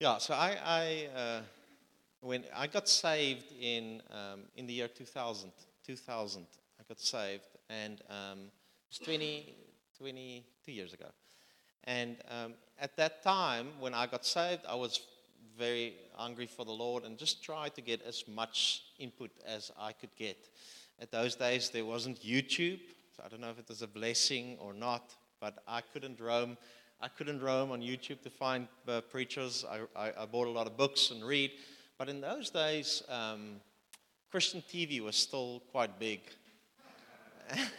Yeah, so I, I uh, when I got saved in um, in the year 2000, 2000, I got saved, and um, it was 20, 22 years ago. And um, at that time, when I got saved, I was very hungry for the Lord and just tried to get as much input as I could get. At those days, there wasn't YouTube, so I don't know if it was a blessing or not, but I couldn't roam. I couldn't roam on YouTube to find uh, preachers. I, I, I, bought a lot of books and read. But in those days, um, Christian TV was still quite big.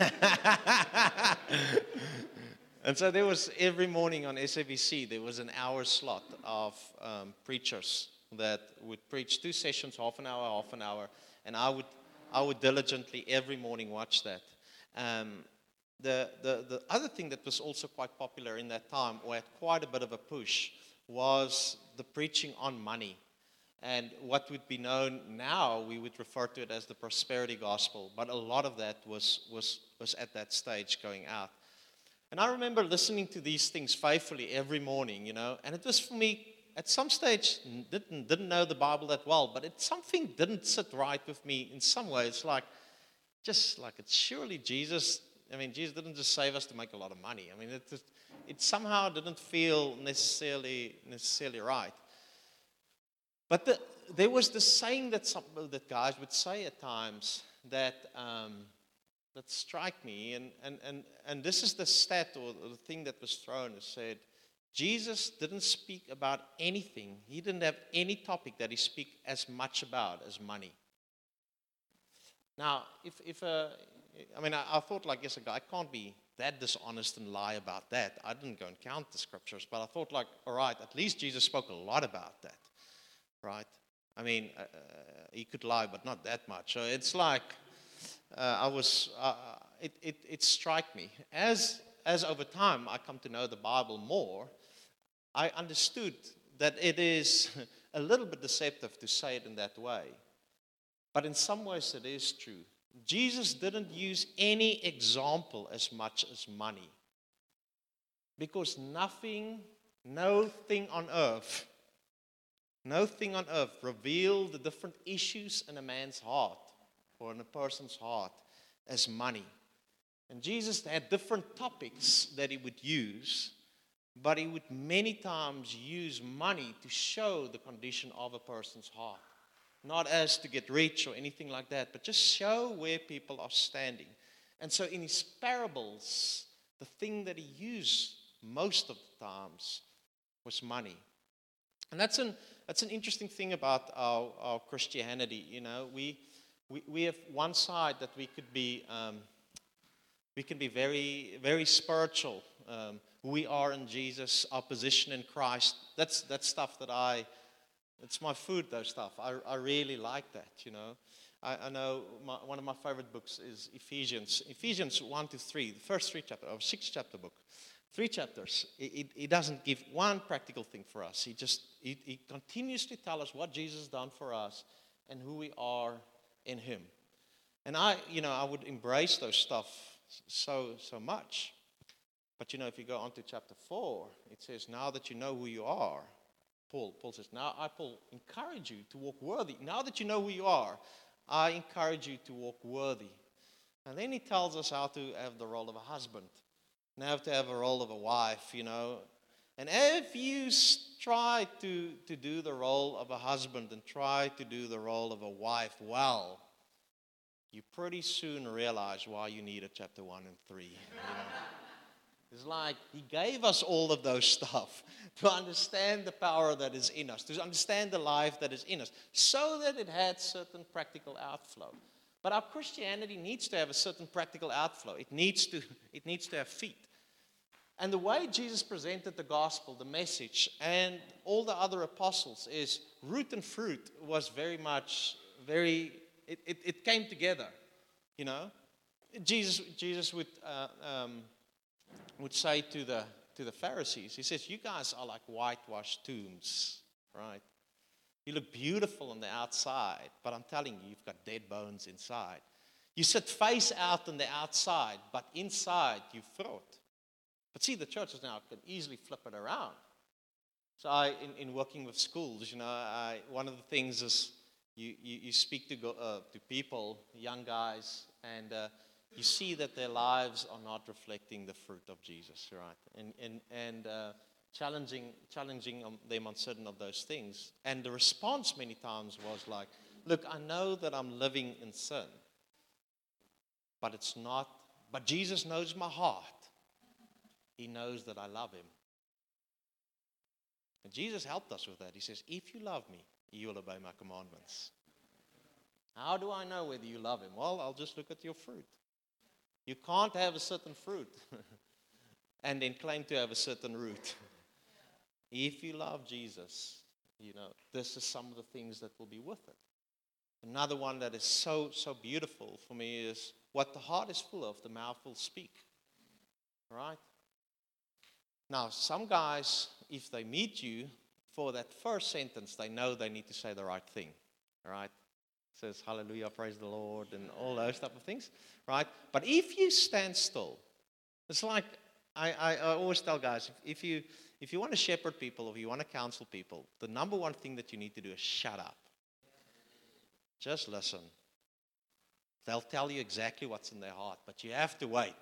and so there was every morning on SABC, there was an hour slot of um, preachers that would preach two sessions, half an hour, half an hour. And I would, I would diligently every morning watch that. Um, the, the, the other thing that was also quite popular in that time, or had quite a bit of a push, was the preaching on money. And what would be known now, we would refer to it as the prosperity gospel, but a lot of that was, was, was at that stage going out. And I remember listening to these things faithfully every morning, you know, and it was for me, at some stage, didn't, didn't know the Bible that well, but it, something didn't sit right with me in some ways, like, just like it's surely Jesus I mean, Jesus didn't just save us to make a lot of money. I mean, it, it somehow didn't feel necessarily, necessarily right. But the, there was the saying that, some, that guys would say at times that, um, that strike me, and, and, and, and this is the stat or the thing that was thrown, is said, Jesus didn't speak about anything. He didn't have any topic that he speak as much about as money. Now, if, if, a, I mean, I, I thought, like, yes, a guy can't be that dishonest and lie about that. I didn't go and count the scriptures, but I thought, like, all right, at least Jesus spoke a lot about that, right? I mean, uh, uh he could lie, but not that much. So it's like, uh, I was, uh, it, it, it struck me. As, as over time I come to know the Bible more, I understood that it is a little bit deceptive to say it in that way. But in some ways, it is true. Jesus didn't use any example as much as money. Because nothing, no thing on earth, no thing on earth revealed the different issues in a man's heart or in a person's heart as money. And Jesus had different topics that he would use, but he would many times use money to show the condition of a person's heart not as to get rich or anything like that, but just show where people are standing. And so in his parables, the thing that he used most of the times was money. And that's an, that's an interesting thing about our, our Christianity. You know, we, we, we have one side that we could be, um, we can be very, very spiritual. Um, we are in Jesus, our position in Christ. That's, that's stuff that I it's my food, those stuff. I, I really like that, you know. I, I know my, one of my favorite books is Ephesians. Ephesians 1 to 3, the first three chapters, or six chapter book. Three chapters. He, doesn't give one practical thing for us. He just, he, he continues to tell us what Jesus done for us and who we are in him. And I, you know, I would embrace those stuff so, so much. But you know, if you go on to chapter 4, it says, Now that you know who you are, Paul, Paul says, Now I, Paul, encourage you to walk worthy. Now that you know who you are, I encourage you to walk worthy. And then he tells us how to have the role of a husband and how to have a role of a wife, you know. And if you try to, to do the role of a husband and try to do the role of a wife well, you pretty soon realize why you need a chapter 1 and 3. You know? It's like he gave us all of those stuff to understand the power that is in us, to understand the life that is in us, so that it had certain practical outflow. But our Christianity needs to have a certain practical outflow. It needs to, it needs to have feet. And the way Jesus presented the gospel, the message, and all the other apostles is root and fruit was very much, very, it, it, it came together, you know. Jesus, Jesus would uh, um, would say to the, to the Pharisees, he says, You guys are like whitewashed tombs, right? You look beautiful on the outside, but I'm telling you, you've got dead bones inside. You sit face out on the outside, but inside you've fraud. But see, the churches now can easily flip it around. So I, in, in working with schools, you know, I, one of the things is you, you, you speak to, go, uh, to people, young guys, and uh, you see that their lives are not reflecting the fruit of Jesus, right? And, and, and uh, challenging, challenging them on certain of those things. And the response many times was like, look, I know that I'm living in sin, but it's not, but Jesus knows my heart. He knows that I love him. And Jesus helped us with that. He says, If you love me, you will obey my commandments. How do I know whether you love him? Well, I'll just look at your fruit. You can't have a certain fruit and then claim to have a certain root. if you love Jesus, you know, this is some of the things that will be with it. Another one that is so, so beautiful for me is what the heart is full of, the mouth will speak. Right? Now, some guys, if they meet you for that first sentence, they know they need to say the right thing. Right? Says hallelujah, praise the Lord, and all those type of things, right? But if you stand still, it's like I, I, I always tell guys if, you if you want to shepherd people or if you want to counsel people, the number one thing that you need to do is shut up. Just listen. They'll tell you exactly what's in their heart, but you have to wait.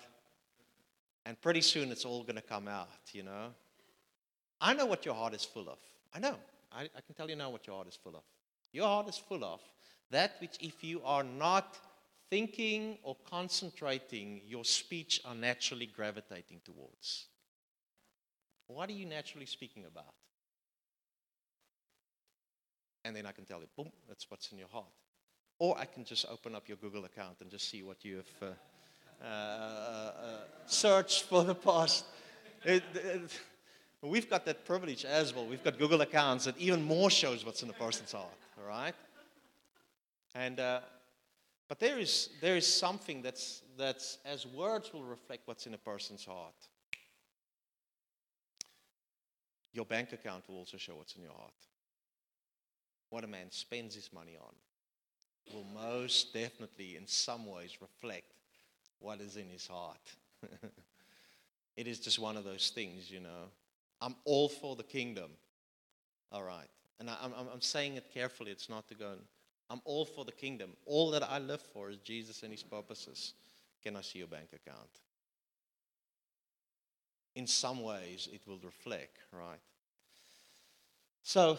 And pretty soon it's all going to come out, you know. I know what your heart is full of. I know. I, I can tell you now what your heart is full of. Your heart is full of that which, if you are not thinking or concentrating, your speech are naturally gravitating towards. What are you naturally speaking about? And then I can tell you, boom, that's what's in your heart. Or I can just open up your Google account and just see what you have uh, uh, uh, searched for the past. It, it, we've got that privilege as well. We've got Google accounts that even more shows what's in the person's heart, all right? And, uh, but there is, there is something that's, that's, as words will reflect what's in a person's heart, your bank account will also show what's in your heart. What a man spends his money on will most definitely, in some ways, reflect what is in his heart. it is just one of those things, you know. I'm all for the kingdom. All right. And I, am I'm, I'm saying it carefully. It's not to go and I'm all for the kingdom. All that I live for is Jesus and his purposes. Can I see your bank account? In some ways, it will reflect, right? So,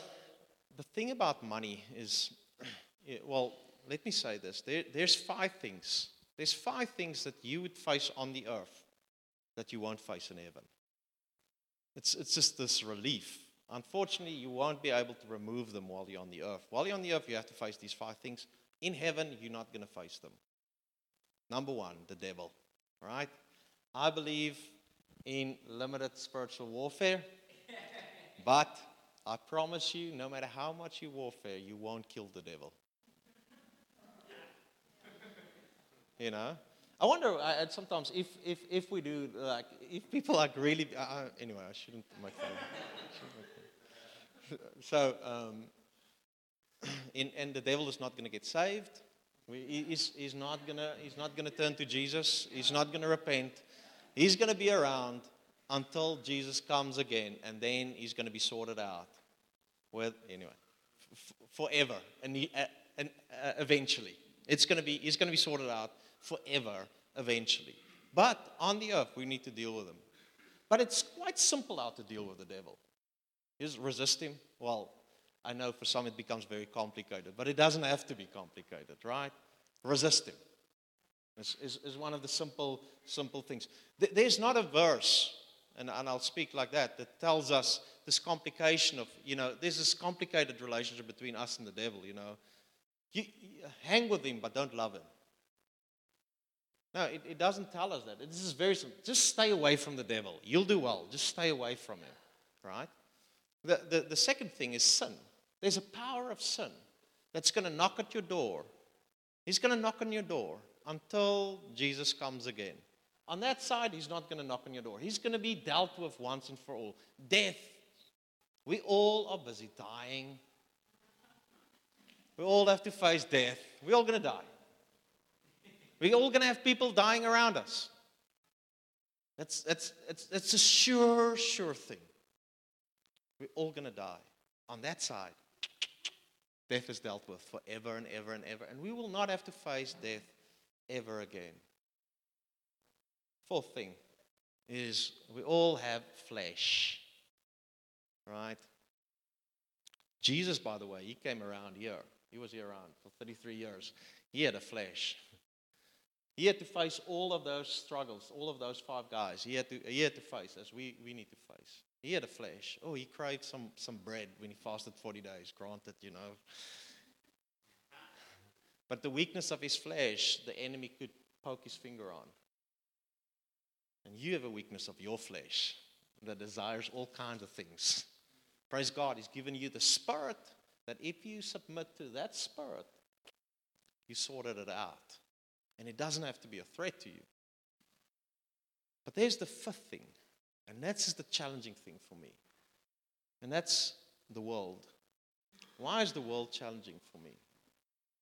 the thing about money is, well, let me say this. There, there's five things. There's five things that you would face on the earth that you won't face in heaven. It's, it's just this relief Unfortunately, you won't be able to remove them while you're on the earth. While you're on the earth, you have to face these five things. In heaven, you're not going to face them. Number one, the devil. Right? I believe in limited spiritual warfare, but I promise you, no matter how much you warfare, you won't kill the devil. You know? I wonder uh, sometimes if, if, if we do, like, if people like really, uh anyway, I shouldn't make fun so, um, in, and the devil is not going to get saved. He's, he's not going to he's not going to turn to Jesus. He's not going to repent. He's going to be around until Jesus comes again, and then he's going to be sorted out. Well, anyway, f- forever, and, he, uh, and uh, eventually, it's going to be he's going to be sorted out forever, eventually. But on the earth, we need to deal with him. But it's quite simple how to deal with the devil. Is resist him? Well, I know for some it becomes very complicated, but it doesn't have to be complicated, right? Resist him. Is, is, is one of the simple, simple things. There's not a verse, and, and I'll speak like that, that tells us this complication of, you know, there's this complicated relationship between us and the devil, you know. You, you hang with him, but don't love him. No, it, it doesn't tell us that. This is very simple. Just stay away from the devil. You'll do well. Just stay away from him, right? The, the, the second thing is sin. There's a power of sin that's going to knock at your door. He's going to knock on your door until Jesus comes again. On that side, he's not going to knock on your door. He's going to be dealt with once and for all. Death. We all are busy dying. We all have to face death. We're all going to die. We're all going to have people dying around us. That's, that's, that's, that's a sure, sure thing. We're all going to die. On that side, death is dealt with forever and ever and ever. And we will not have to face death ever again. Fourth thing is we all have flesh. Right? Jesus, by the way, he came around here. He was here around for 33 years. He had a flesh. He had to face all of those struggles, all of those five guys. He had to, he had to face as we, we need to face. He had a flesh. Oh, he craved some, some bread when he fasted 40 days, granted, you know. But the weakness of his flesh, the enemy could poke his finger on. And you have a weakness of your flesh that desires all kinds of things. Praise God, He's given you the spirit that if you submit to that spirit, you sorted it out. And it doesn't have to be a threat to you. But there's the fifth thing, and that's the challenging thing for me. And that's the world. Why is the world challenging for me?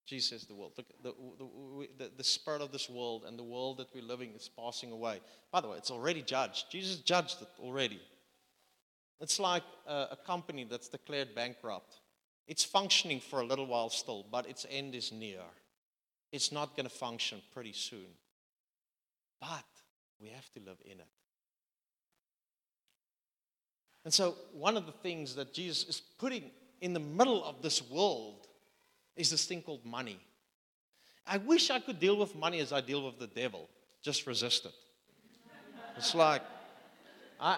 Jesus the world. Look, the, the, the, the, spirit of this world and the world that we're living is passing away. By the way, it's already judged. Jesus judged it already. It's like a, a company that's declared bankrupt. It's functioning for a little while still, but its end is near. It's not going to function pretty soon. But we have to live in it. And so, one of the things that Jesus is putting in the middle of this world is this thing called money. I wish I could deal with money as I deal with the devil. Just resist it. It's like, I,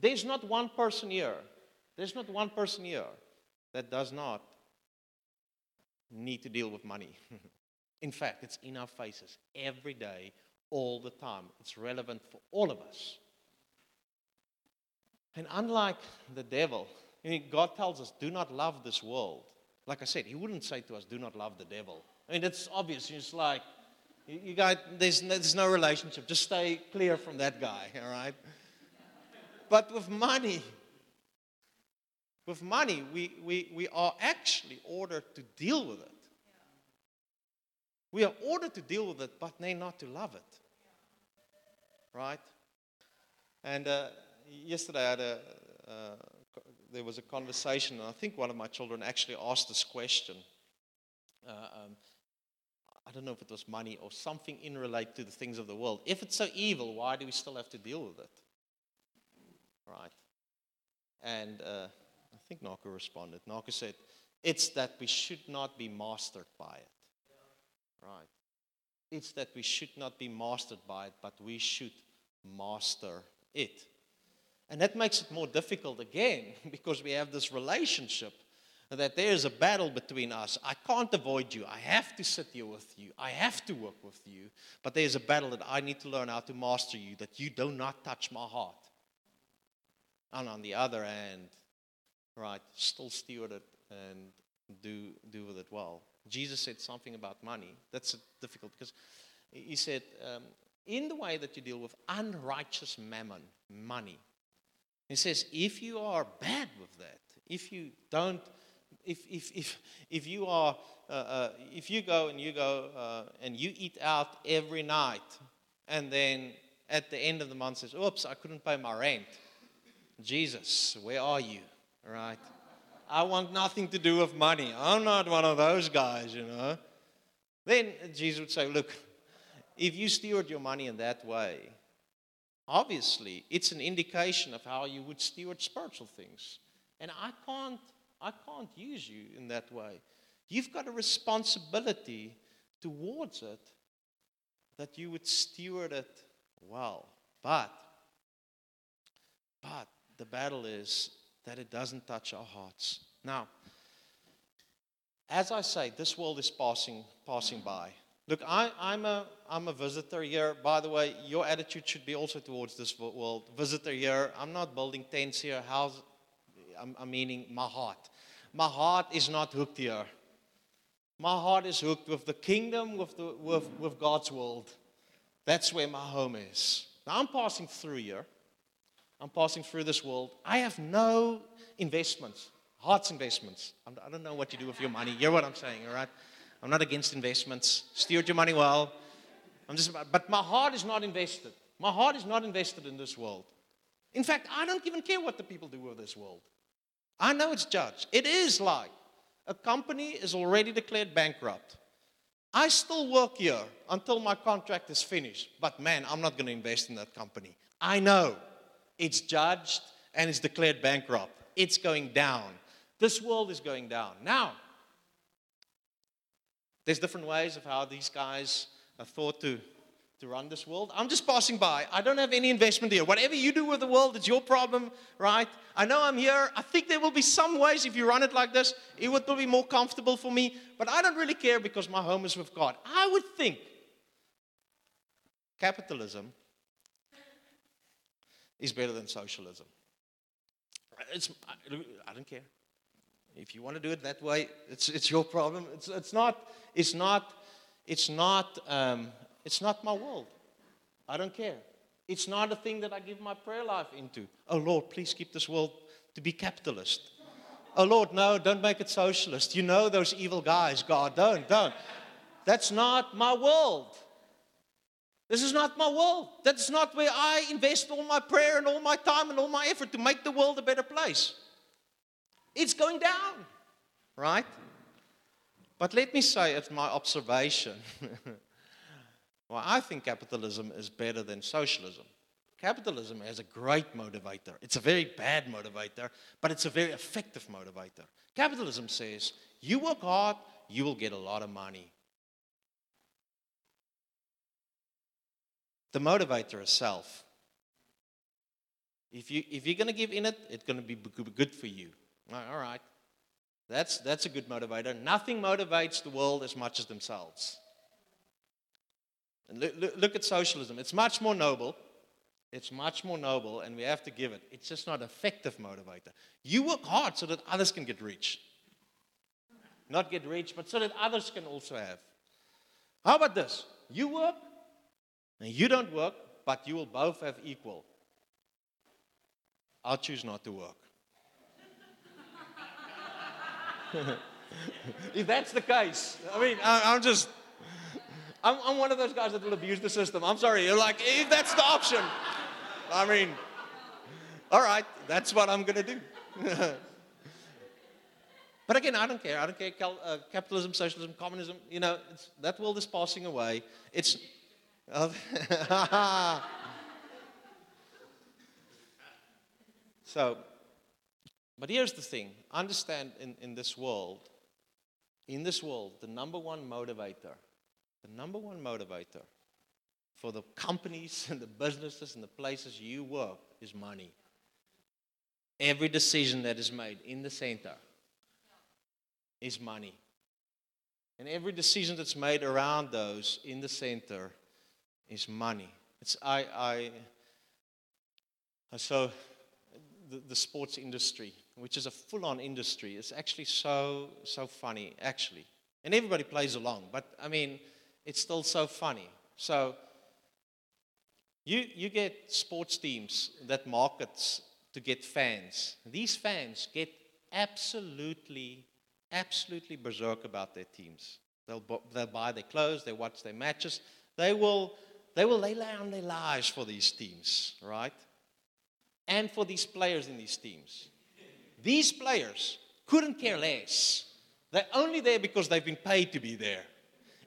there's not one person here, there's not one person here that does not need to deal with money. in fact, it's in our faces every day, all the time. It's relevant for all of us. And unlike the devil, God tells us, do not love this world. Like I said, He wouldn't say to us, do not love the devil. I mean, it's obvious. It's like, you guys, there's, there's no relationship. Just stay clear from that guy, all right? But with money, with money, we, we, we are actually ordered to deal with it. We are ordered to deal with it, but nay, not to love it. Right? And uh, yesterday I had a, uh, there was a conversation, and I think one of my children actually asked this question. Uh, um, I don't know if it was money or something in relate to the things of the world. If it's so evil, why do we still have to deal with it? Right? And uh, I think Naka responded. Naka said, It's that we should not be mastered by it. Right? It's that we should not be mastered by it, but we should master it. And that makes it more difficult again because we have this relationship that there's a battle between us. I can't avoid you. I have to sit here with you. I have to work with you. But there's a battle that I need to learn how to master you, that you do not touch my heart. And on the other hand, right, still steward it and do, do with it well. Jesus said something about money. That's difficult because he said, um, in the way that you deal with unrighteous mammon, money, he says, if you are bad with that, if you don't, if, if, if, if you are, uh, uh, if you go and you go uh, and you eat out every night, and then at the end of the month says, oops, I couldn't pay my rent. Jesus, where are you? All right. I want nothing to do with money. I'm not one of those guys, you know. Then Jesus would say, Look, if you steward your money in that way, obviously it's an indication of how you would steward spiritual things. And I can't, I can't use you in that way. You've got a responsibility towards it that you would steward it well. But, but the battle is that it doesn't touch our hearts. Now, as I say, this world is passing, passing by. Look, I, am a, I'm a visitor here. By the way, your attitude should be also towards this world. Visitor here. I'm not building tents here. How's, I'm, I'm meaning my heart. My heart is not hooked here. My heart is hooked with the kingdom, with, the, with, with God's world. That's where my home is. Now, I'm passing through here. I'm passing through this world. I have no investments, heart's investments. I don't know what you do with your money. You hear what I'm saying, all right? I'm not against investments. Steward your money well. I'm just, but my heart is not invested. My heart is not invested in this world. In fact, I don't even care what the people do with this world. I know it's judged. It is like a company is already declared bankrupt. I still work here until my contract is finished. But man, I'm not going to invest in that company. I know it's judged and it's declared bankrupt. It's going down. This world is going down. Now, there's different ways of how these guys are thought to to run this world. I'm just passing by. I don't have any investment here. Whatever you do with the world, it's your problem, right? I know I'm here. I think there will be some ways if you run it like this, it would be more comfortable for me. But I don't really care because my home is with God. I would think capitalism is better than socialism. It's, I don't care. If you want to do it that way, it's, it's your problem. It's, it's not, it's not, it's not um, it's not my world. I don't care. It's not a thing that I give my prayer life into. Oh Lord, please keep this world to be capitalist. Oh Lord, no, don't make it socialist. You know those evil guys, God. Don't, don't. That's not my world. This is not my world. That's not where I invest all my prayer and all my time and all my effort to make the world a better place. It's going down, right? But let me say, it's my observation. Well, I think capitalism is better than socialism. Capitalism has a great motivator. It's a very bad motivator, but it's a very effective motivator. Capitalism says, you work hard, you will get a lot of money. The motivator is self. If, you, if you're going to give in it, it's going to be good for you. All right. That's, that's a good motivator. Nothing motivates the world as much as themselves. And look, look at socialism. It's much more noble. It's much more noble, and we have to give it. It's just not effective motivator. You work hard so that others can get rich. Not get rich, but so that others can also have. How about this? You work, and you don't work, but you will both have equal. I'll choose not to work. if that's the case, I mean, I, am just I'm, I'm one of those guys that will abuse the system. I'm sorry. You're like, if that's the option, I mean, all right, that's what I'm going to do. but again, I don't care. I don't care. Cal, uh, capitalism, socialism, communism, you know, that world is passing away. It's. Uh, so, but here's the thing understand in, in this world, in this world, the number one motivator the number one motivator for the companies and the businesses and the places you work is money. Every decision that is made in the center is money. And every decision that's made around those in the center is money. It's I I so the, the sports industry, which is a full-on industry, is actually so so funny, actually. And everybody plays along, but I mean it's still so funny. So you, you get sports teams that markets to get fans. These fans get absolutely, absolutely berserk about their teams. They'll, they'll buy their clothes, they watch their matches. They will, they will lay down their lives for these teams, right? And for these players in these teams. These players couldn't care less. They're only there because they've been paid to be there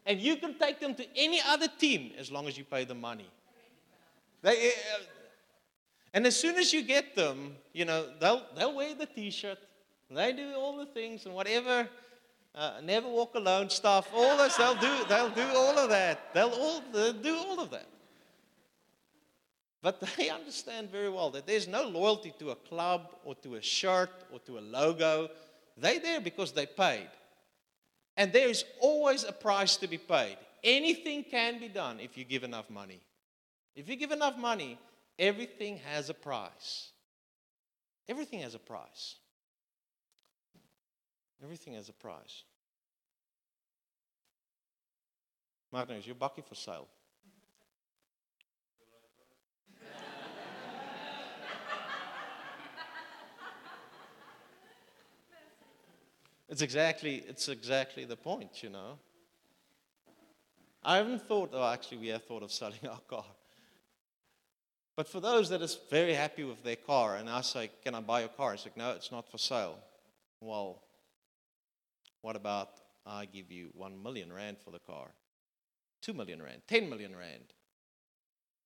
and you can take them to any other team as long as you pay the money. They, uh, and as soon as you get them, you know, they'll, they'll wear the t shirt, they do all the things and whatever. Uh, never walk alone stuff, all this, they'll do, they'll do all of that. They'll, all, they'll do all of that. But they understand very well that there's no loyalty to a club or to a shirt or to a logo. They're there because they paid. And there is always a price to be paid. Anything can be done if you give enough money. If you give enough money, everything has a price. Everything has a price. Everything has a price. Martin, is your bucket for sale? It's exactly, it's exactly the point, you know. I haven't thought, oh, actually, we have thought of selling our car. But for those that is very happy with their car, and I say, Can I buy your car? It's like, No, it's not for sale. Well, what about I give you one million rand for the car? Two million rand, ten million rand.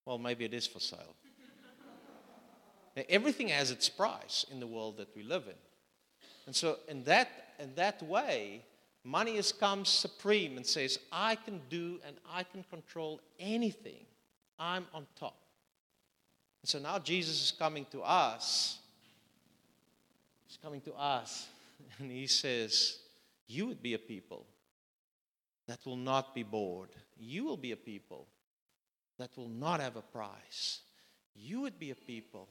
Well, maybe it is for sale. now, everything has its price in the world that we live in. And so in that in that way, money has come supreme and says, I can do and I can control anything. I'm on top. And so now Jesus is coming to us. He's coming to us. And he says, You would be a people that will not be bored. You will be a people that will not have a price. You would be a people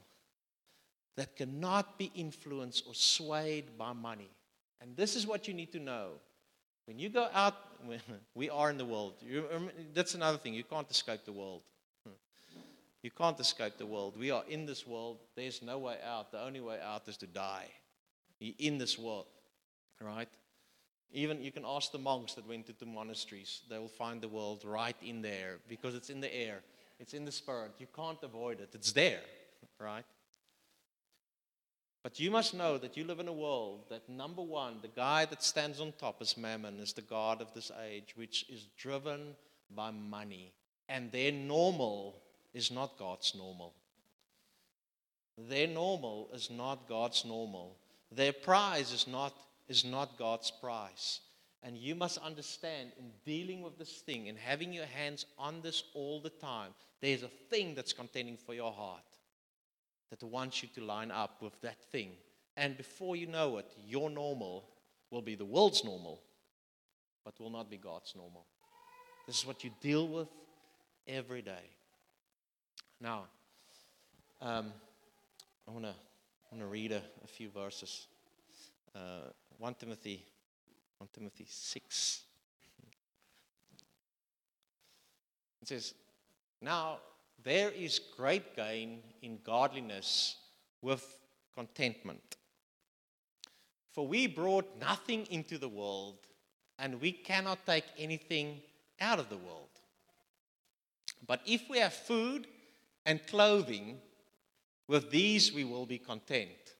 that cannot be influenced or swayed by money. And this is what you need to know. When you go out, we are in the world. You, that's another thing. You can't escape the world. Hmm. You can't escape the world. We are in this world. There's no way out. The only way out is to die. You're in this world, right? Even you can ask the monks that went into monasteries. They will find the world right in there because it's in the air. It's in the spirit. You can't avoid it. It's there, right? But you must know that you live in a world that, number one, the guy that stands on top is Mammon, is the God of this age, which is driven by money. And their normal is not God's normal. Their normal is not God's normal. Their prize is not, is not God's prize. And you must understand in dealing with this thing and having your hands on this all the time, there's a thing that's contending for your heart that wants you to line up with that thing. And before you know it, your normal will be the world's normal, but will not be God's normal. This is what you deal with every day. Now, um, I want to read a, a few verses. Uh, 1 Timothy 1 Timothy 6. It says, Now there is great gain in godliness with contentment. For we brought nothing into the world, and we cannot take anything out of the world. But if we have food and clothing, with these we will be content.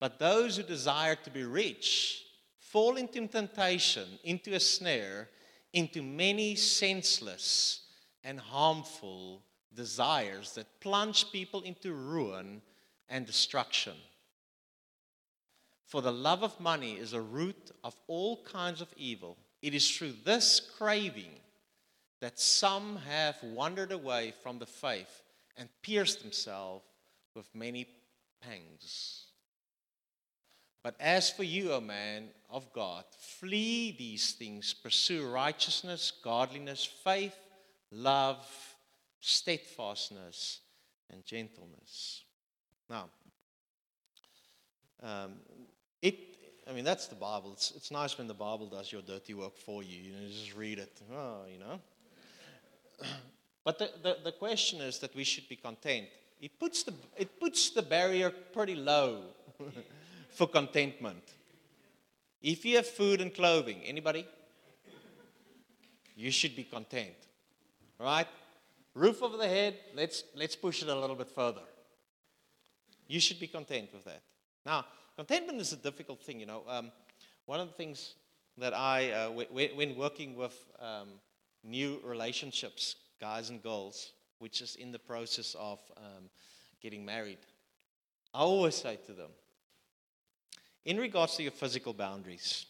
But those who desire to be rich fall into temptation, into a snare, into many senseless and harmful desires that plunge people into ruin and destruction. For the love of money is a root of all kinds of evil. It is through this craving that some have wandered away from the faith and pierced themselves with many pangs. But as for you, O man of God, flee these things, pursue righteousness, godliness, faith, love, steadfastness, and gentleness. Now, um, it, I mean, that's the Bible. It's, it's nice when the Bible does your dirty work for you. You know, just read it. Oh, you know. But the, the, the question is that we should be content. It puts the, it puts the barrier pretty low for contentment. If you have food and clothing, anybody? You should be content. Right? Roof over the head, let's, let's push it a little bit further. You should be content with that. Now, contentment is a difficult thing, you know. Um, one of the things that I, uh, w- when working with um, new relationships, guys and girls, which is in the process of um, getting married, I always say to them, in regards to your physical boundaries,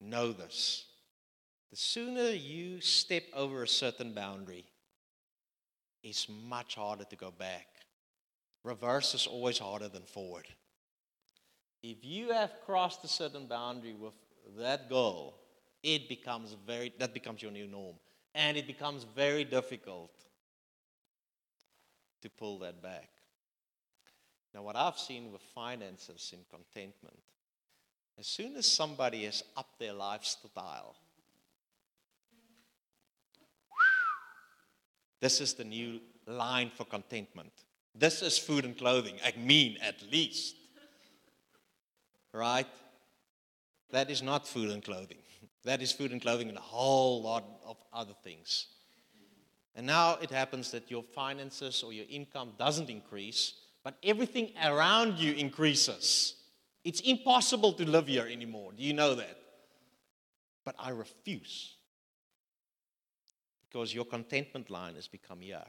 know this. The sooner you step over a certain boundary, it's much harder to go back. Reverse is always harder than forward. If you have crossed a certain boundary with that goal, it becomes very that becomes your new norm. And it becomes very difficult to pull that back. Now, what I've seen with finances in contentment, as soon as somebody has upped their lifestyle, this is the new line for contentment. This is food and clothing. I mean, at least. Right? That is not food and clothing. That is food and clothing and a whole lot of other things. And now it happens that your finances or your income doesn't increase, but everything around you increases. It's impossible to live here anymore. Do you know that? But I refuse. Because your contentment line has become here.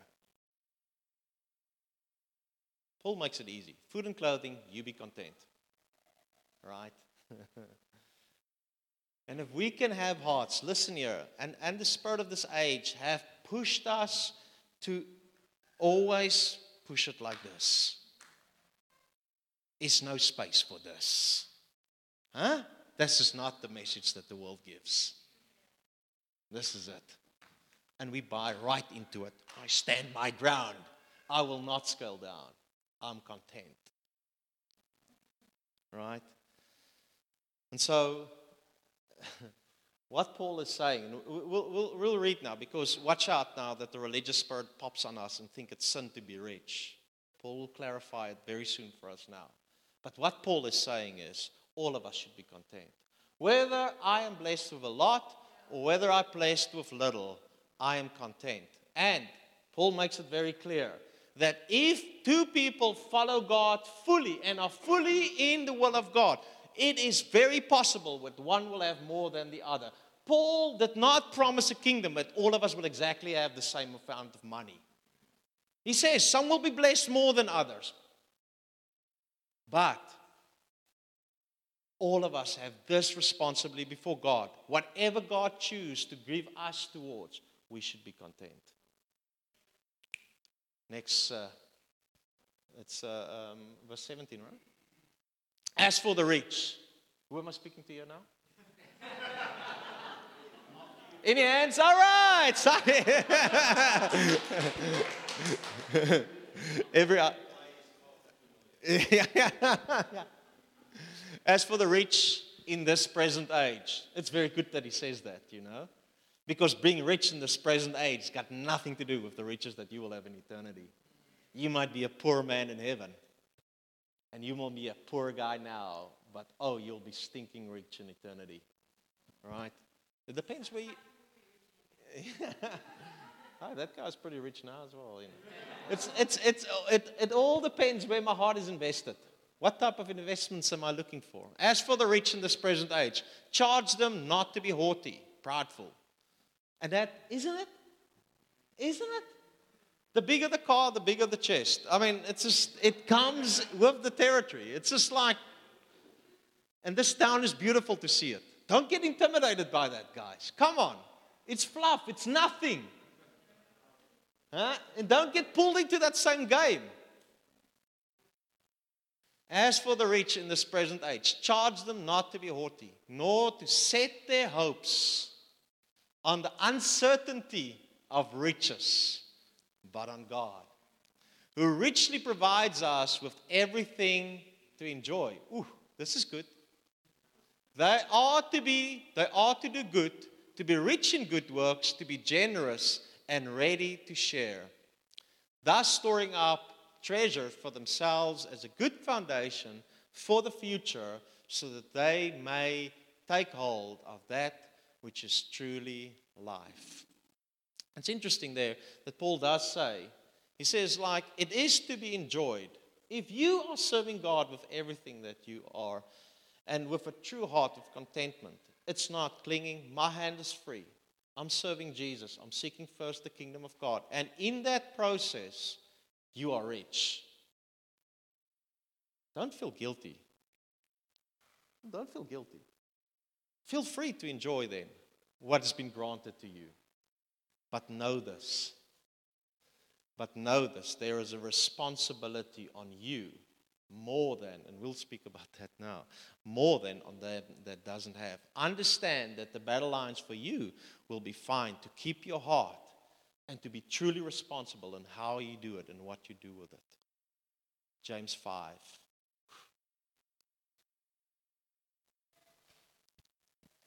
Paul makes it easy. Food and clothing, you be content. Right? and if we can have hearts, listen here, and, and the spirit of this age have pushed us to always push it like this. Is no space for this. Huh? This is not the message that the world gives. This is it. And we buy right into it. I stand my ground. I will not scale down. I'm content. Right? And so, what Paul is saying, we'll, we'll, we'll, read now because watch out now that the religious spirit pops on us and think it's sin to be rich. Paul will clarify it very soon for us now. But what Paul is saying is all of us should be content. Whether I am blessed with a lot or whether I'm blessed with little, I am content. And Paul makes it very clear that if two people follow God fully and are fully in the will of God, it is very possible that one will have more than the other. Paul did not promise a kingdom that all of us will exactly have the same amount of money. He says some will be blessed more than others. But all of us have this responsibility before God. Whatever God chooses to give us towards, we should be content. Next, uh, it's uh, um, verse 17, right? As for the rich, who am I speaking to you now? Any hands? All right. Every. Uh. As for the rich in this present age, it's very good that he says that, you know. Because being rich in this present age got nothing to do with the riches that you will have in eternity. You might be a poor man in heaven, and you will be a poor guy now, but oh, you'll be stinking rich in eternity. Right? It depends where you. oh, that guy's pretty rich now as well. You know. it's, it's, it's, it, it all depends where my heart is invested. What type of investments am I looking for? As for the rich in this present age, charge them not to be haughty, prideful. And that, isn't it? Isn't it? The bigger the car, the bigger the chest. I mean, it's just, it comes with the territory. It's just like, and this town is beautiful to see it. Don't get intimidated by that, guys. Come on. It's fluff, it's nothing. Huh? And don't get pulled into that same game. As for the rich in this present age, charge them not to be haughty, nor to set their hopes on the uncertainty of riches, but on God, who richly provides us with everything to enjoy. Ooh, this is good. They are to be, they are to do good, to be rich in good works, to be generous and ready to share, thus storing up treasure for themselves as a good foundation for the future so that they may take hold of that which is truly life. It's interesting there that Paul does say, he says, like, it is to be enjoyed. If you are serving God with everything that you are and with a true heart of contentment, it's not clinging, my hand is free. I'm serving Jesus. I'm seeking first the kingdom of God. And in that process, you are rich. Don't feel guilty. Don't feel guilty. Feel free to enjoy then what has been granted to you. But know this. But know this there is a responsibility on you more than, and we'll speak about that now, more than on that that doesn't have. Understand that the battle lines for you will be fine to keep your heart and to be truly responsible in how you do it and what you do with it. James 5.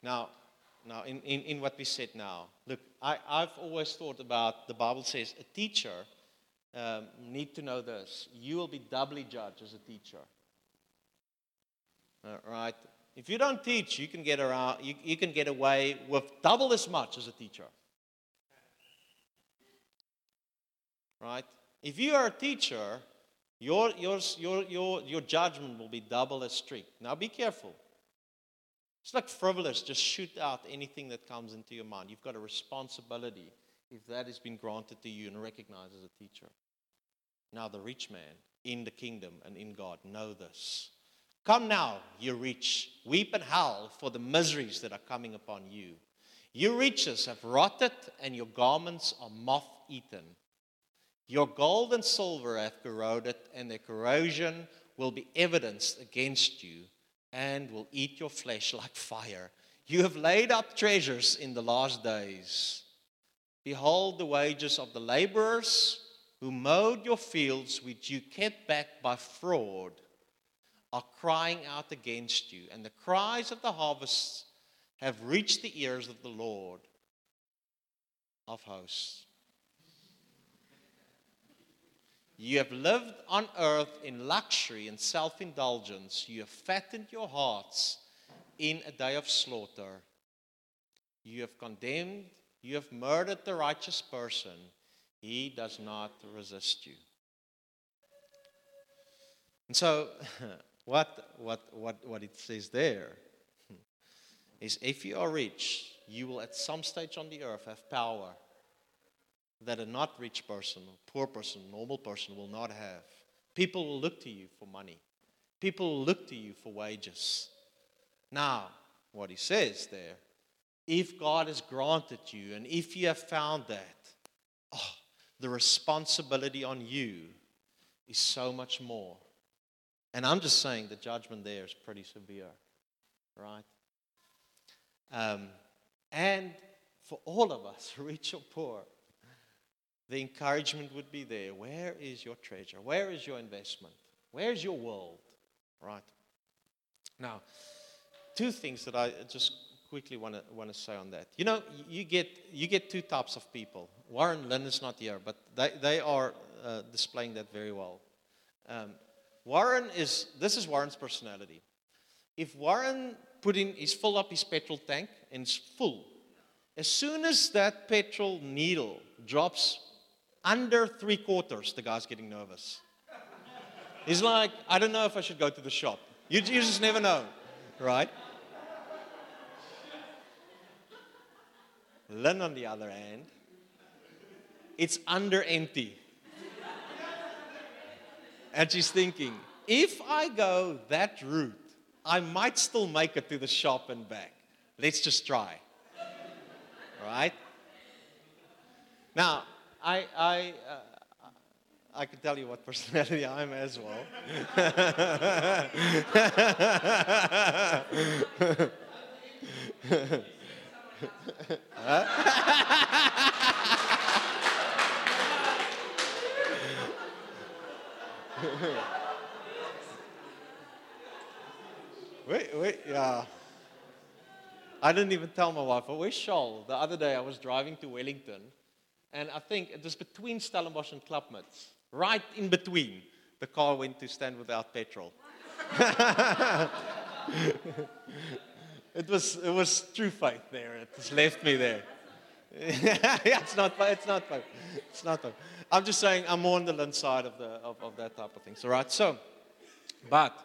Now, now in, in, in what we said now, look, I, I've always thought about the Bible says a teacher um, need to know this. You will be doubly judged as a teacher. Uh, right? If you don't teach, you can get around. You, you can get away with double as much as a teacher. right? If you are a teacher, your, your, your, your, your judgment will be double as strict. Now be careful. It's like frivolous, just shoot out anything that comes into your mind. You've got a responsibility if that has been granted to you and recognized as a teacher. Now, the rich man in the kingdom and in God know this. Come now, you rich, weep and howl for the miseries that are coming upon you. Your riches have rotted, and your garments are moth eaten. Your gold and silver have corroded, and their corrosion will be evidenced against you and will eat your flesh like fire. You have laid up treasures in the last days. Behold, the wages of the laborers who mowed your fields, which you kept back by fraud, are crying out against you. And the cries of the harvests have reached the ears of the Lord of hosts. You have lived on earth in luxury and self indulgence. You have fattened your hearts in a day of slaughter. You have condemned, you have murdered the righteous person. He does not resist you. And so, what, what, what, what it says there is if you are rich, you will at some stage on the earth have power that a not rich person, a poor person, a normal person will not have. People will look to you for money. People will look to you for wages. Now, what he says there, if God has granted you and if you have found that, oh, the responsibility on you is so much more. And I'm just saying the judgment there is pretty severe, right? Um, and for all of us, rich or poor, the encouragement would be there. Where is your treasure? Where is your investment? Where is your world? Right. Now, two things that I just quickly want to want to say on that. You know, you get you get two types of people. Warren Lynn is not here, but they they are uh, displaying that very well. Um, Warren is this is Warren's personality. If Warren put in, he's full up his petrol tank and it's full. As soon as that petrol needle drops under three quarters, the guy's getting nervous. He's like, I don't know if I should go to the shop. You, you just never know, right? Lynn, on the other hand, it's under empty. and she's thinking, if I go that route, I might still make it to the shop and back. Let's just try. Right? Now, I, I, uh, I can tell you what personality I'm as well. wait, wait, yeah. I didn't even tell my wife. Where's Shawl? The other day I was driving to Wellington and I think it was between Stellenbosch and Klapmuts, right in between, the car went to stand without petrol. it, was, it was true faith there. It just left me there. yeah, it's not It's not fun. It's not fun. I'm just saying I'm more on the Lynn side of, the, of, of that type of thing. All right, so, but,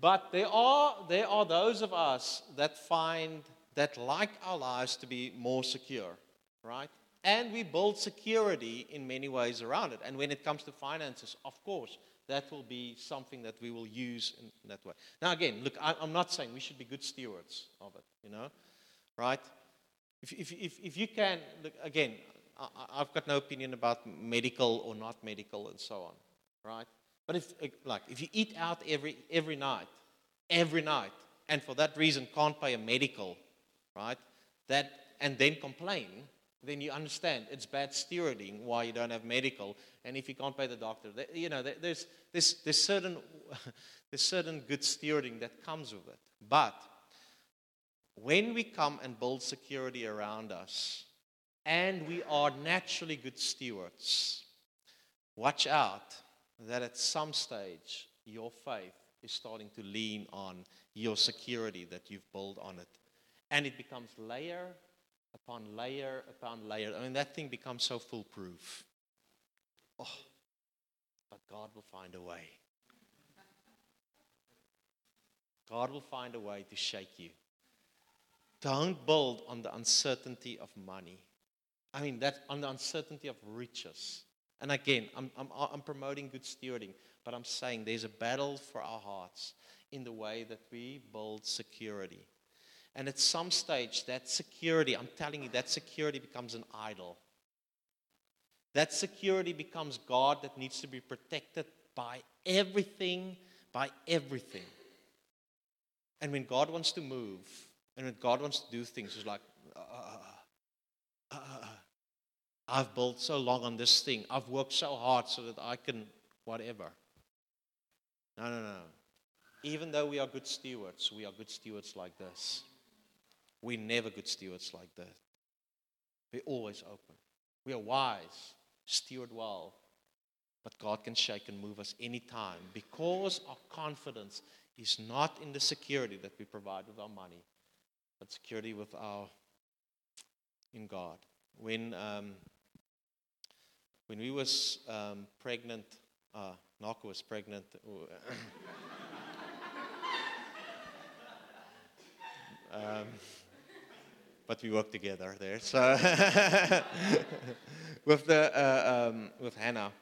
but there are, there are those of us that find that like our lives to be more secure, right? And we build security in many ways around it. And when it comes to finances, of course, that will be something that we will use in that way. Now, again, look, I'm not saying we should be good stewards of it, you know, right? If, if, if, if you can, look, again, I, have got no opinion about medical or not medical and so on, right? But if, like, if you eat out every, every night, every night, and for that reason can't pay a medical, right? That, and then complain, then you understand it's bad stewarding why you don't have medical. And if you can't pay the doctor, you know, there's, there's, there's, certain, there's certain good stewarding that comes with it. But when we come and build security around us, and we are naturally good stewards, watch out that at some stage your faith is starting to lean on your security that you've built on it. And it becomes layer upon layer upon layer. I mean, that thing becomes so foolproof, Oh, but God will find a way. God will find a way to shake you. Don't build on the uncertainty of money. I mean, that's on the uncertainty of riches. And again, I'm, I'm, I'm promoting good stewarding, but I'm saying there's a battle for our hearts in the way that we build security. And at some stage, that security, I'm telling you, that security becomes an idol. That security becomes God that needs to be protected by everything, by everything. And when God wants to move, and when God wants to do things, it's like, uh, uh, uh, I've built so long on this thing. I've worked so hard so that I can whatever. No, no, no. Even though we are good stewards, we are good stewards like this. We're never good stewards like that. We're always open. We are wise, steward well. But God can shake and move us anytime because our confidence is not in the security that we provide with our money, but security with our in God. When um, when we was um, pregnant, uh, was pregnant. um, but we worked together there. So with the uh, um, with Hannah,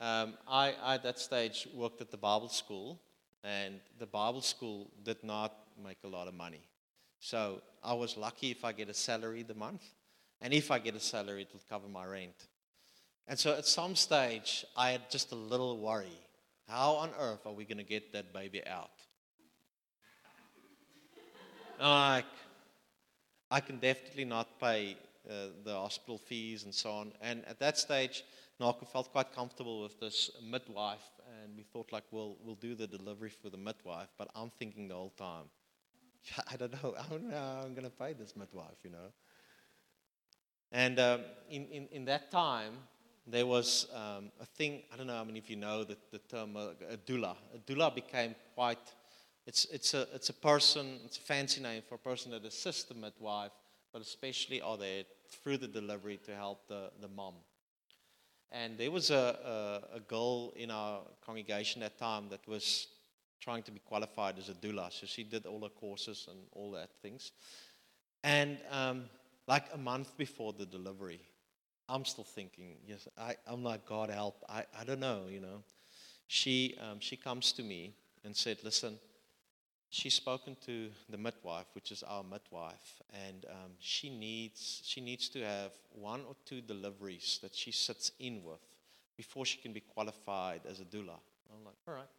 um, I, I at that stage worked at the Bible school, and the Bible school did not make a lot of money. So I was lucky if I get a salary the month, and if I get a salary, it will cover my rent. And so at some stage, I had just a little worry. How on earth are we going to get that baby out? like, I can definitely not pay uh, the hospital fees and so on. And at that stage, Naka felt quite comfortable with this midwife, and we thought like, well, we'll do the delivery for the midwife. But I'm thinking the whole time, I don't know, I don't know how I'm going to pay this midwife, you know. And um, in, in, in that time, there was um, a thing, I don't know how many of you know the, the term uh, a doula. A doula became quite, it's, it's, a, it's a person, it's a fancy name for a person that assists the midwife, but especially are there through the delivery to help the, the mom. And there was a, a, a girl in our congregation at that time that was trying to be qualified as a doula. So she did all the courses and all that things. And um, like a month before the delivery, I'm still thinking, yes, I, I'm like, God help. I, I don't know, you know. She, um, she comes to me and said, listen, she's spoken to the midwife, which is our midwife, and um, she, needs, she needs to have one or two deliveries that she sits in with before she can be qualified as a doula. I'm like, all right.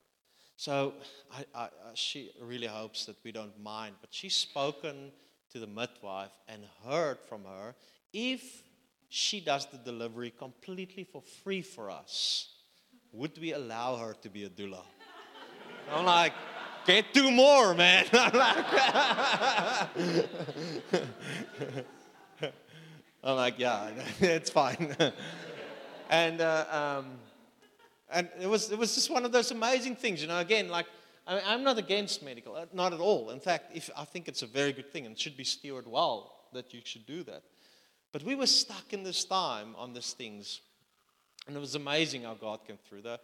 So I, I, she really hopes that we don't mind, but she's spoken to the midwife and heard from her if she does the delivery completely for free for us. Would we allow her to be a doula? I'm like, get two more, man. I'm like, yeah, it's fine. and uh, um, and it was it was just one of those amazing things, you know. Again, like I am not against medical, uh, not at all. In fact, if I think it's a very good thing and should be steered well that you should do that. But we were stuck in this time on these things. And it was amazing how God came through. The,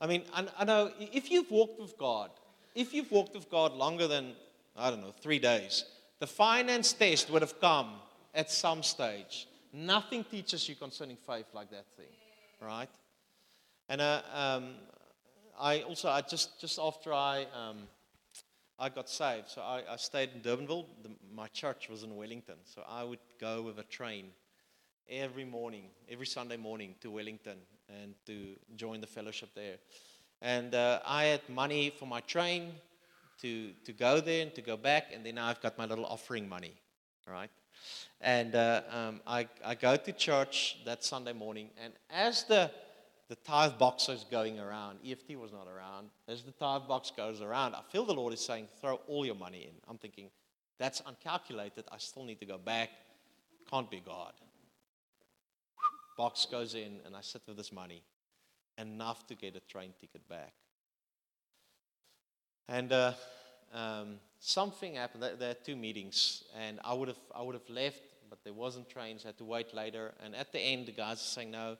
I mean, I, I know if you've walked with God, if you've walked with God longer than, I don't know, three days, the finance test would have come at some stage. Nothing teaches you concerning faith like that thing, right? And uh, um, I also, I just just after I um, I got saved. So I, I stayed in Durbanville. The, my church was in Wellington. So I would go with a train every morning, every Sunday morning to Wellington and to join the fellowship there. And uh, I had money for my train to, to go there and to go back. And then I've got my little offering money, right? And uh, um, I, I go to church that Sunday morning. And as the the tithe box is going around. EFT was not around. As the tithe box goes around, I feel the Lord is saying, throw all your money in. I'm thinking, that's uncalculated. I still need to go back. Can't be God. Box goes in, and I sit with this money, enough to get a train ticket back. And uh, um, something happened. There, are two meetings, and I would have I would have left, but there wasn't trains. I had to wait later. And at the end, the guys are saying, "No,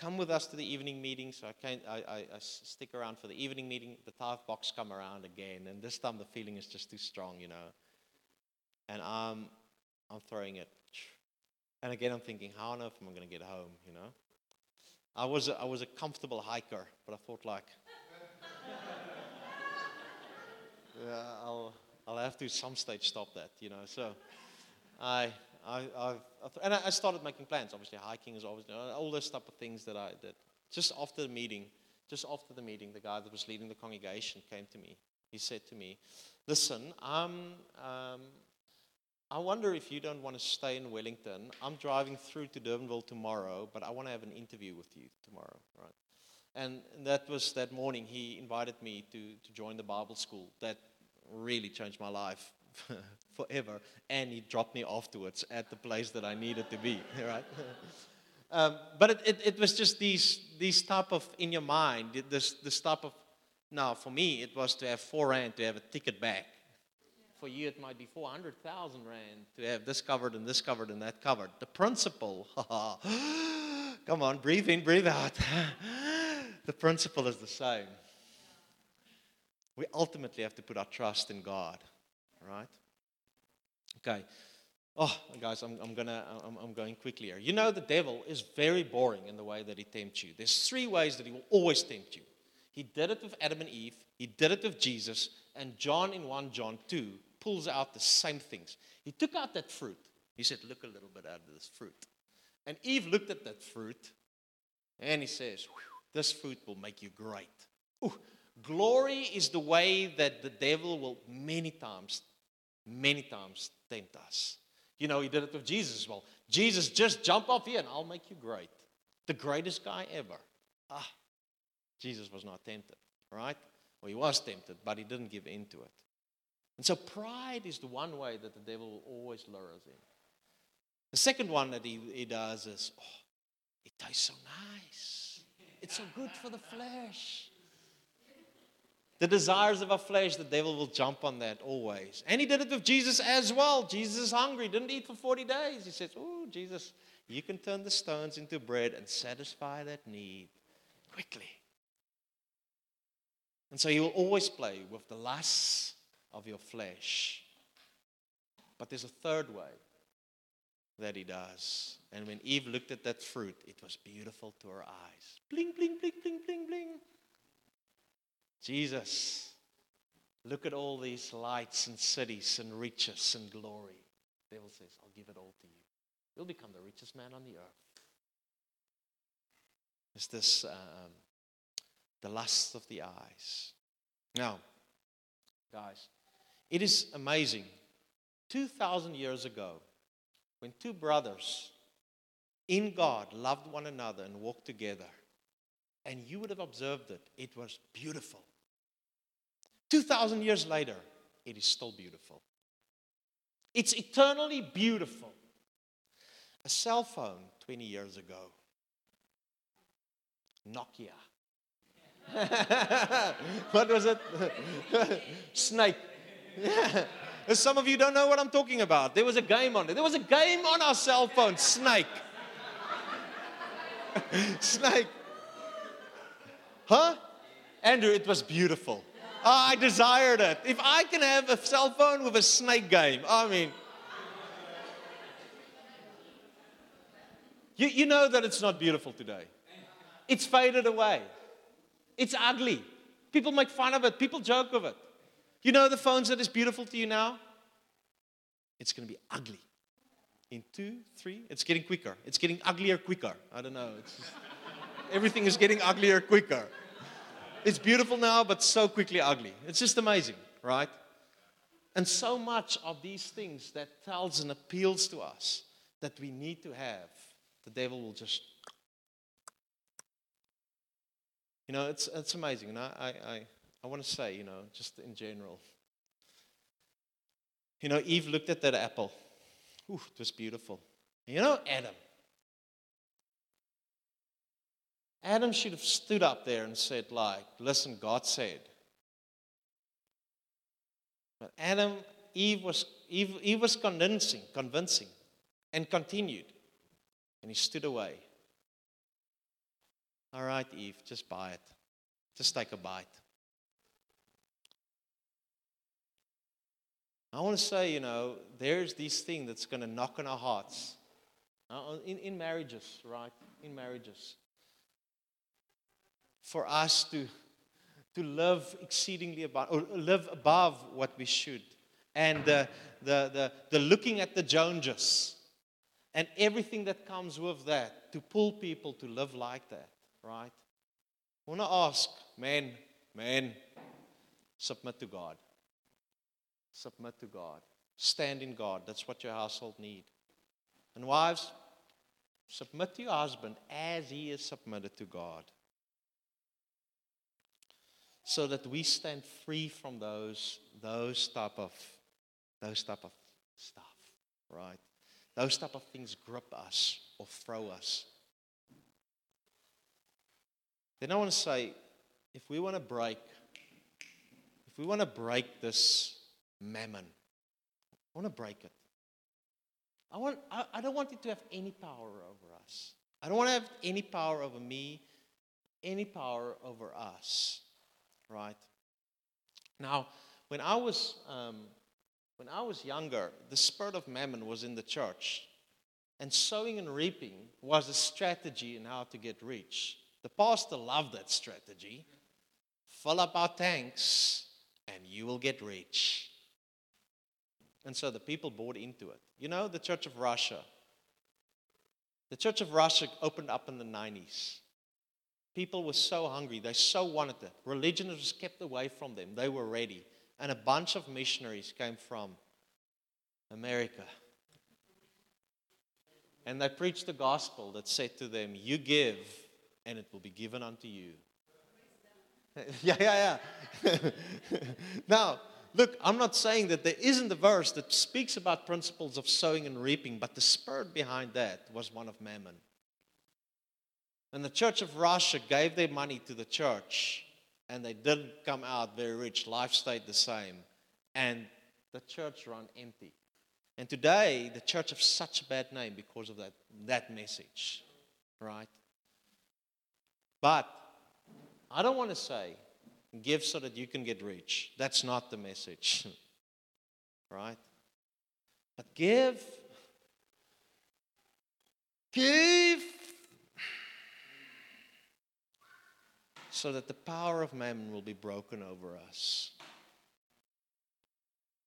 come with us to the evening meeting. So I, can't, I, I, I stick around for the evening meeting. The tithe box come around again. And this time the feeling is just too strong, you know. And I'm, I'm throwing it. And again, I'm thinking, how on earth am I going to get home, you know? I was, a, I was a comfortable hiker, but I thought, like, yeah, I'll, I'll have to some stage stop that, you know. So I, I, I, and I started making plans. Obviously, hiking is obviously all those type of things that I did. Just after the meeting, just after the meeting, the guy that was leading the congregation came to me. He said to me, "Listen, I'm, um, I wonder if you don't want to stay in Wellington. I'm driving through to Durbanville tomorrow, but I want to have an interview with you tomorrow, right?" And that was that morning. He invited me to, to join the Bible school. That really changed my life forever. And he dropped me afterwards at the place that I needed to be, right? um, but it, it, it, was just these, these type of, in your mind, this, this type of, now for me, it was to have four rand to have a ticket back. For you, it might be 400,000 rand to have this covered and this covered and that covered. The principle, come on, breathe in, breathe out. the principle is the same. We ultimately have to put our trust in God, right? Okay. Oh, guys, I'm, I'm, gonna, I'm, I'm going quickly here. You know, the devil is very boring in the way that he tempts you. There's three ways that he will always tempt you. He did it with Adam and Eve, he did it with Jesus, and John in 1 John 2 pulls out the same things. He took out that fruit. He said, Look a little bit out of this fruit. And Eve looked at that fruit and he says, This fruit will make you great. Ooh, glory is the way that the devil will many times, many times tempt us. You know, he did it with Jesus as well. Jesus, just jump off here and I'll make you great. The greatest guy ever. Ah, Jesus was not tempted, right? Well, he was tempted, but he didn't give in to it. And so pride is the one way that the devil will always lure us in. The second one that he, he does is, oh, it tastes so nice. It's so good for the flesh. The desires of our flesh, the devil will jump on that always. And he did it with Jesus as well. Jesus is hungry, didn't eat for 40 days. He says, Oh, Jesus, you can turn the stones into bread and satisfy that need quickly. And so he will always play with the lusts of your flesh. But there's a third way that he does. And when Eve looked at that fruit, it was beautiful to her eyes. Bling, bling, bling, bling, bling, bling. Jesus, look at all these lights and cities and riches and glory. The devil says, I'll give it all to you. You'll become the richest man on the earth. It's this um, the lust of the eyes. Now, guys, it is amazing. 2,000 years ago, when two brothers in God loved one another and walked together, and you would have observed it, it was beautiful. 2,000 years later, it is still beautiful. It's eternally beautiful. A cell phone 20 years ago, Nokia. what was it? Snake. Yeah. Some of you don't know what I'm talking about. There was a game on it. There was a game on our cell phone, Snake. Snake. Huh? Andrew, it was beautiful. Oh, I desired it. If I can have a cell phone with a snake game, I mean. You, you know that it's not beautiful today. It's faded away. It's ugly. People make fun of it, people joke of it. You know the phones that is beautiful to you now? It's going to be ugly. In two, three, it's getting quicker. It's getting uglier quicker. I don't know. Just, everything is getting uglier quicker. It's beautiful now, but so quickly ugly. It's just amazing, right? And so much of these things that tells and appeals to us that we need to have, the devil will just. You know, it's, it's amazing. And I, I, I, I want to say, you know, just in general. You know, Eve looked at that apple. Ooh, it was beautiful. You know, Adam. Adam should have stood up there and said, like, listen, God said. But Adam, Eve was, Eve, Eve was convincing, convincing, and continued. And he stood away. All right, Eve, just buy it. Just take a bite. I want to say, you know, there's this thing that's going to knock on our hearts. Uh, in, in marriages, right? In marriages. For us to, to live exceedingly above, or live above what we should. And the, the, the, the looking at the Joneses and everything that comes with that to pull people to live like that, right? I want to ask, men, men, submit to God. Submit to God. Stand in God. That's what your household need. And wives, submit to your husband as he is submitted to God. So that we stand free from those, those type of those type of stuff, right? Those type of things grip us or throw us. Then I want to say, if we want to break, if we want to break this mammon, I want to break it. I, want, I, I don't want it to have any power over us. I don't want to have any power over me, any power over us, right? Now, when I was um, when I was younger, the spirit of mammon was in the church, and sowing and reaping was a strategy in how to get rich. The pastor loved that strategy. Fill up our tanks, and you will get rich. And so the people bought into it. You know, the Church of Russia. The Church of Russia opened up in the 90s. People were so hungry, they so wanted it. Religion was kept away from them. They were ready. And a bunch of missionaries came from America. And they preached the gospel that said to them, You give, and it will be given unto you. yeah, yeah, yeah. now, look, I'm not saying that there isn't a verse that speaks about principles of sowing and reaping, but the spirit behind that was one of mammon. And the church of Russia gave their money to the church, and they didn't come out very rich. Life stayed the same. And the church ran empty. And today, the church has such a bad name because of that, that message, right? But I don't want to say give so that you can get rich. That's not the message, right? But give, give so that the power of mammon will be broken over us.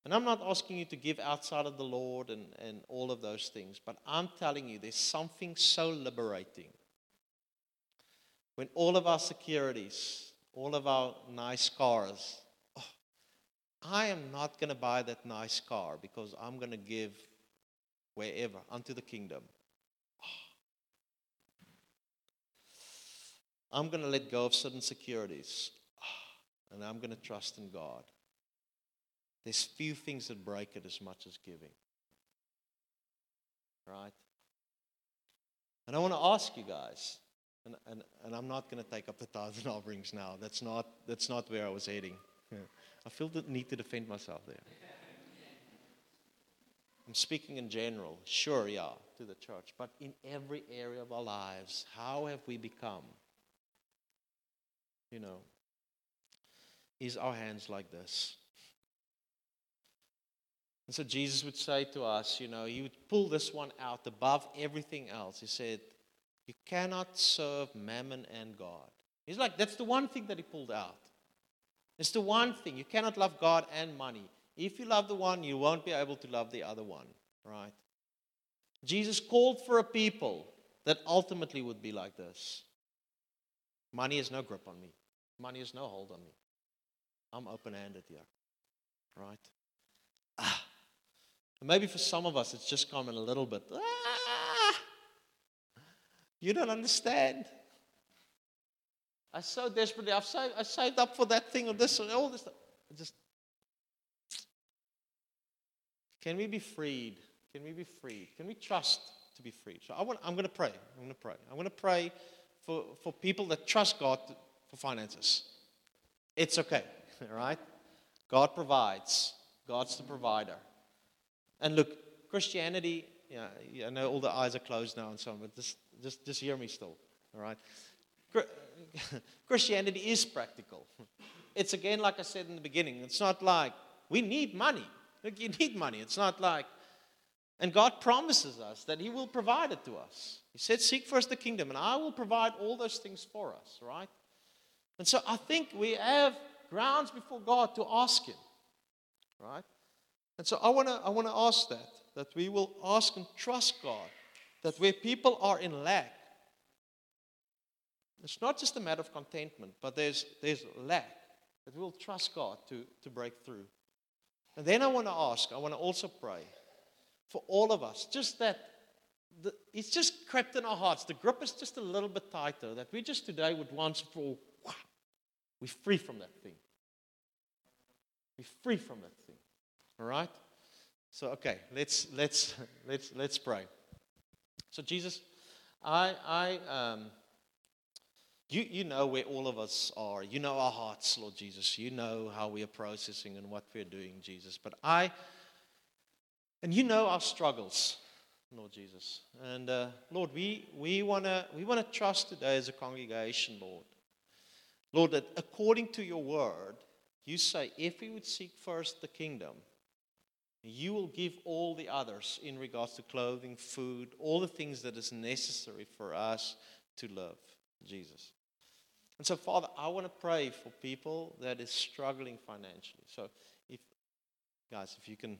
And I'm not asking you to give outside of the Lord and, and all of those things, but I'm telling you there's something so liberating. When all of our securities, all of our nice cars, oh, I am not going to buy that nice car because I'm going to give wherever unto the kingdom. Oh. I'm going to let go of certain securities oh, and I'm going to trust in God. There's few things that break it as much as giving. Right? And I want to ask you guys, and, and, and I'm not going to take up the tithes and offerings now. That's not, that's not where I was heading. I feel the need to defend myself there. I'm speaking in general, sure, yeah, to the church, but in every area of our lives, how have we become? You know, is our hands like this? And so Jesus would say to us, you know, he would pull this one out above everything else. He said, You cannot serve mammon and God. He's like, That's the one thing that he pulled out. It's the one thing. You cannot love God and money. If you love the one, you won't be able to love the other one, right? Jesus called for a people that ultimately would be like this Money has no grip on me, money has no hold on me. I'm open handed here, right? Ah. Maybe for some of us, it's just coming a little bit. Ah, you don't understand. I so desperately, I've saved, I saved up for that thing or this or all this. Stuff. I just can we be freed? Can we be freed? Can we trust to be freed? So I want, I'm going to pray. I'm going to pray. I'm going to pray for, for people that trust God to, for finances. It's okay, all right? God provides. God's the provider. And look, Christianity, yeah, I know all the eyes are closed now and so on, but just, just, just hear me still, all right? Christianity is practical. It's again, like I said in the beginning, it's not like we need money. Look, you need money. It's not like, and God promises us that He will provide it to us. He said, Seek first the kingdom, and I will provide all those things for us, right? And so I think we have grounds before God to ask Him, right? And so I want to I want to ask that, that we will ask and trust God, that where people are in lack, it's not just a matter of contentment, but there's, there's lack, that we'll trust God to, to break through. And then I want to ask, I want to also pray for all of us, just that the, it's just crept in our hearts. The grip is just a little bit tighter, that we just today would once for all, we're free from that thing. We're free from that thing. All right? So, okay, let's, let's, let's, let's pray. So, Jesus, I, I, um, you, you know where all of us are. You know our hearts, Lord Jesus. You know how we are processing and what we're doing, Jesus. But I, and you know our struggles, Lord Jesus. And uh, Lord, we, we want to we wanna trust today as a congregation, Lord. Lord, that according to your word, you say, if we would seek first the kingdom, you will give all the others in regards to clothing, food, all the things that is necessary for us to love Jesus. And so, Father, I want to pray for people that is struggling financially. So, if guys, if you can,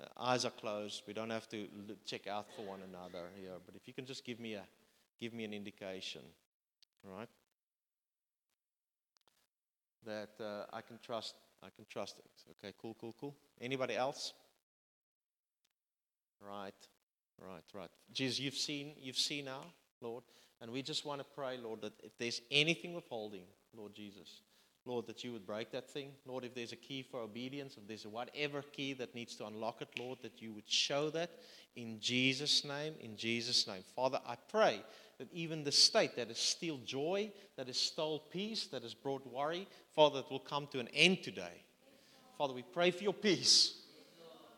uh, eyes are closed. We don't have to look, check out for one another here. But if you can just give me a, give me an indication, right? That uh, I can trust. I can trust it. Okay, cool, cool, cool. Anybody else? Right, right, right. Jesus, you've seen, you've seen now, Lord. And we just want to pray, Lord, that if there's anything withholding, Lord Jesus, Lord, that you would break that thing. Lord, if there's a key for obedience, if there's whatever key that needs to unlock it, Lord, that you would show that in Jesus' name, in Jesus' name. Father, I pray that even the state that has stole joy, that has stole peace, that has brought worry, Father, it will come to an end today. Father, we pray for your peace.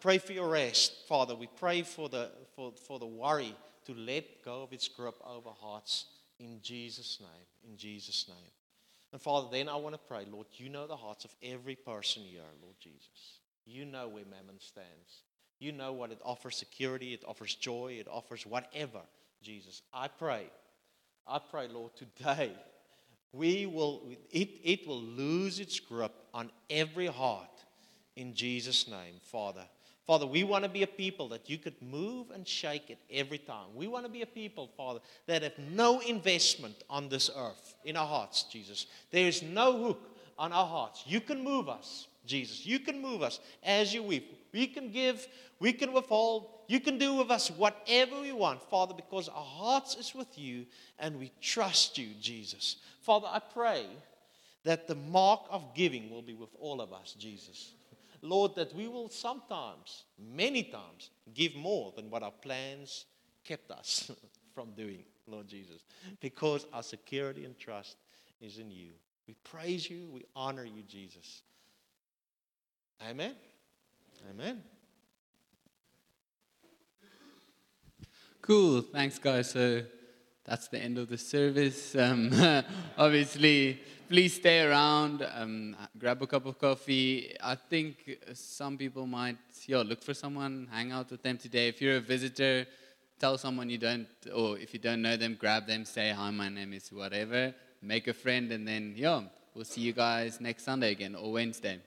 Pray for your rest, Father. We pray for the, for, for the worry to let go of its grip over hearts in Jesus' name. In Jesus' name. And Father, then I want to pray, Lord, you know the hearts of every person here, Lord Jesus. You know where Mammon stands. You know what it offers security, it offers joy, it offers whatever, Jesus. I pray, I pray, Lord, today we will, it, it will lose its grip on every heart in Jesus' name, Father. Father, we want to be a people that you could move and shake it every time. We want to be a people, Father, that have no investment on this earth in our hearts, Jesus. There is no hook on our hearts. You can move us, Jesus. You can move us as you wish. We can give, we can withhold. You can do with us whatever we want, Father, because our hearts is with you and we trust you, Jesus. Father, I pray that the mark of giving will be with all of us, Jesus. Lord, that we will sometimes, many times, give more than what our plans kept us from doing, Lord Jesus, because our security and trust is in you. We praise you, we honor you, Jesus. Amen. Amen. Cool. Thanks, guys. So that's the end of the service. Um, obviously, please stay around, um, grab a cup of coffee. I think some people might, yo, look for someone, hang out with them today. If you're a visitor, tell someone you don't, or if you don't know them, grab them, say, hi, my name is whatever, make a friend, and then, yo, we'll see you guys next Sunday again or Wednesday.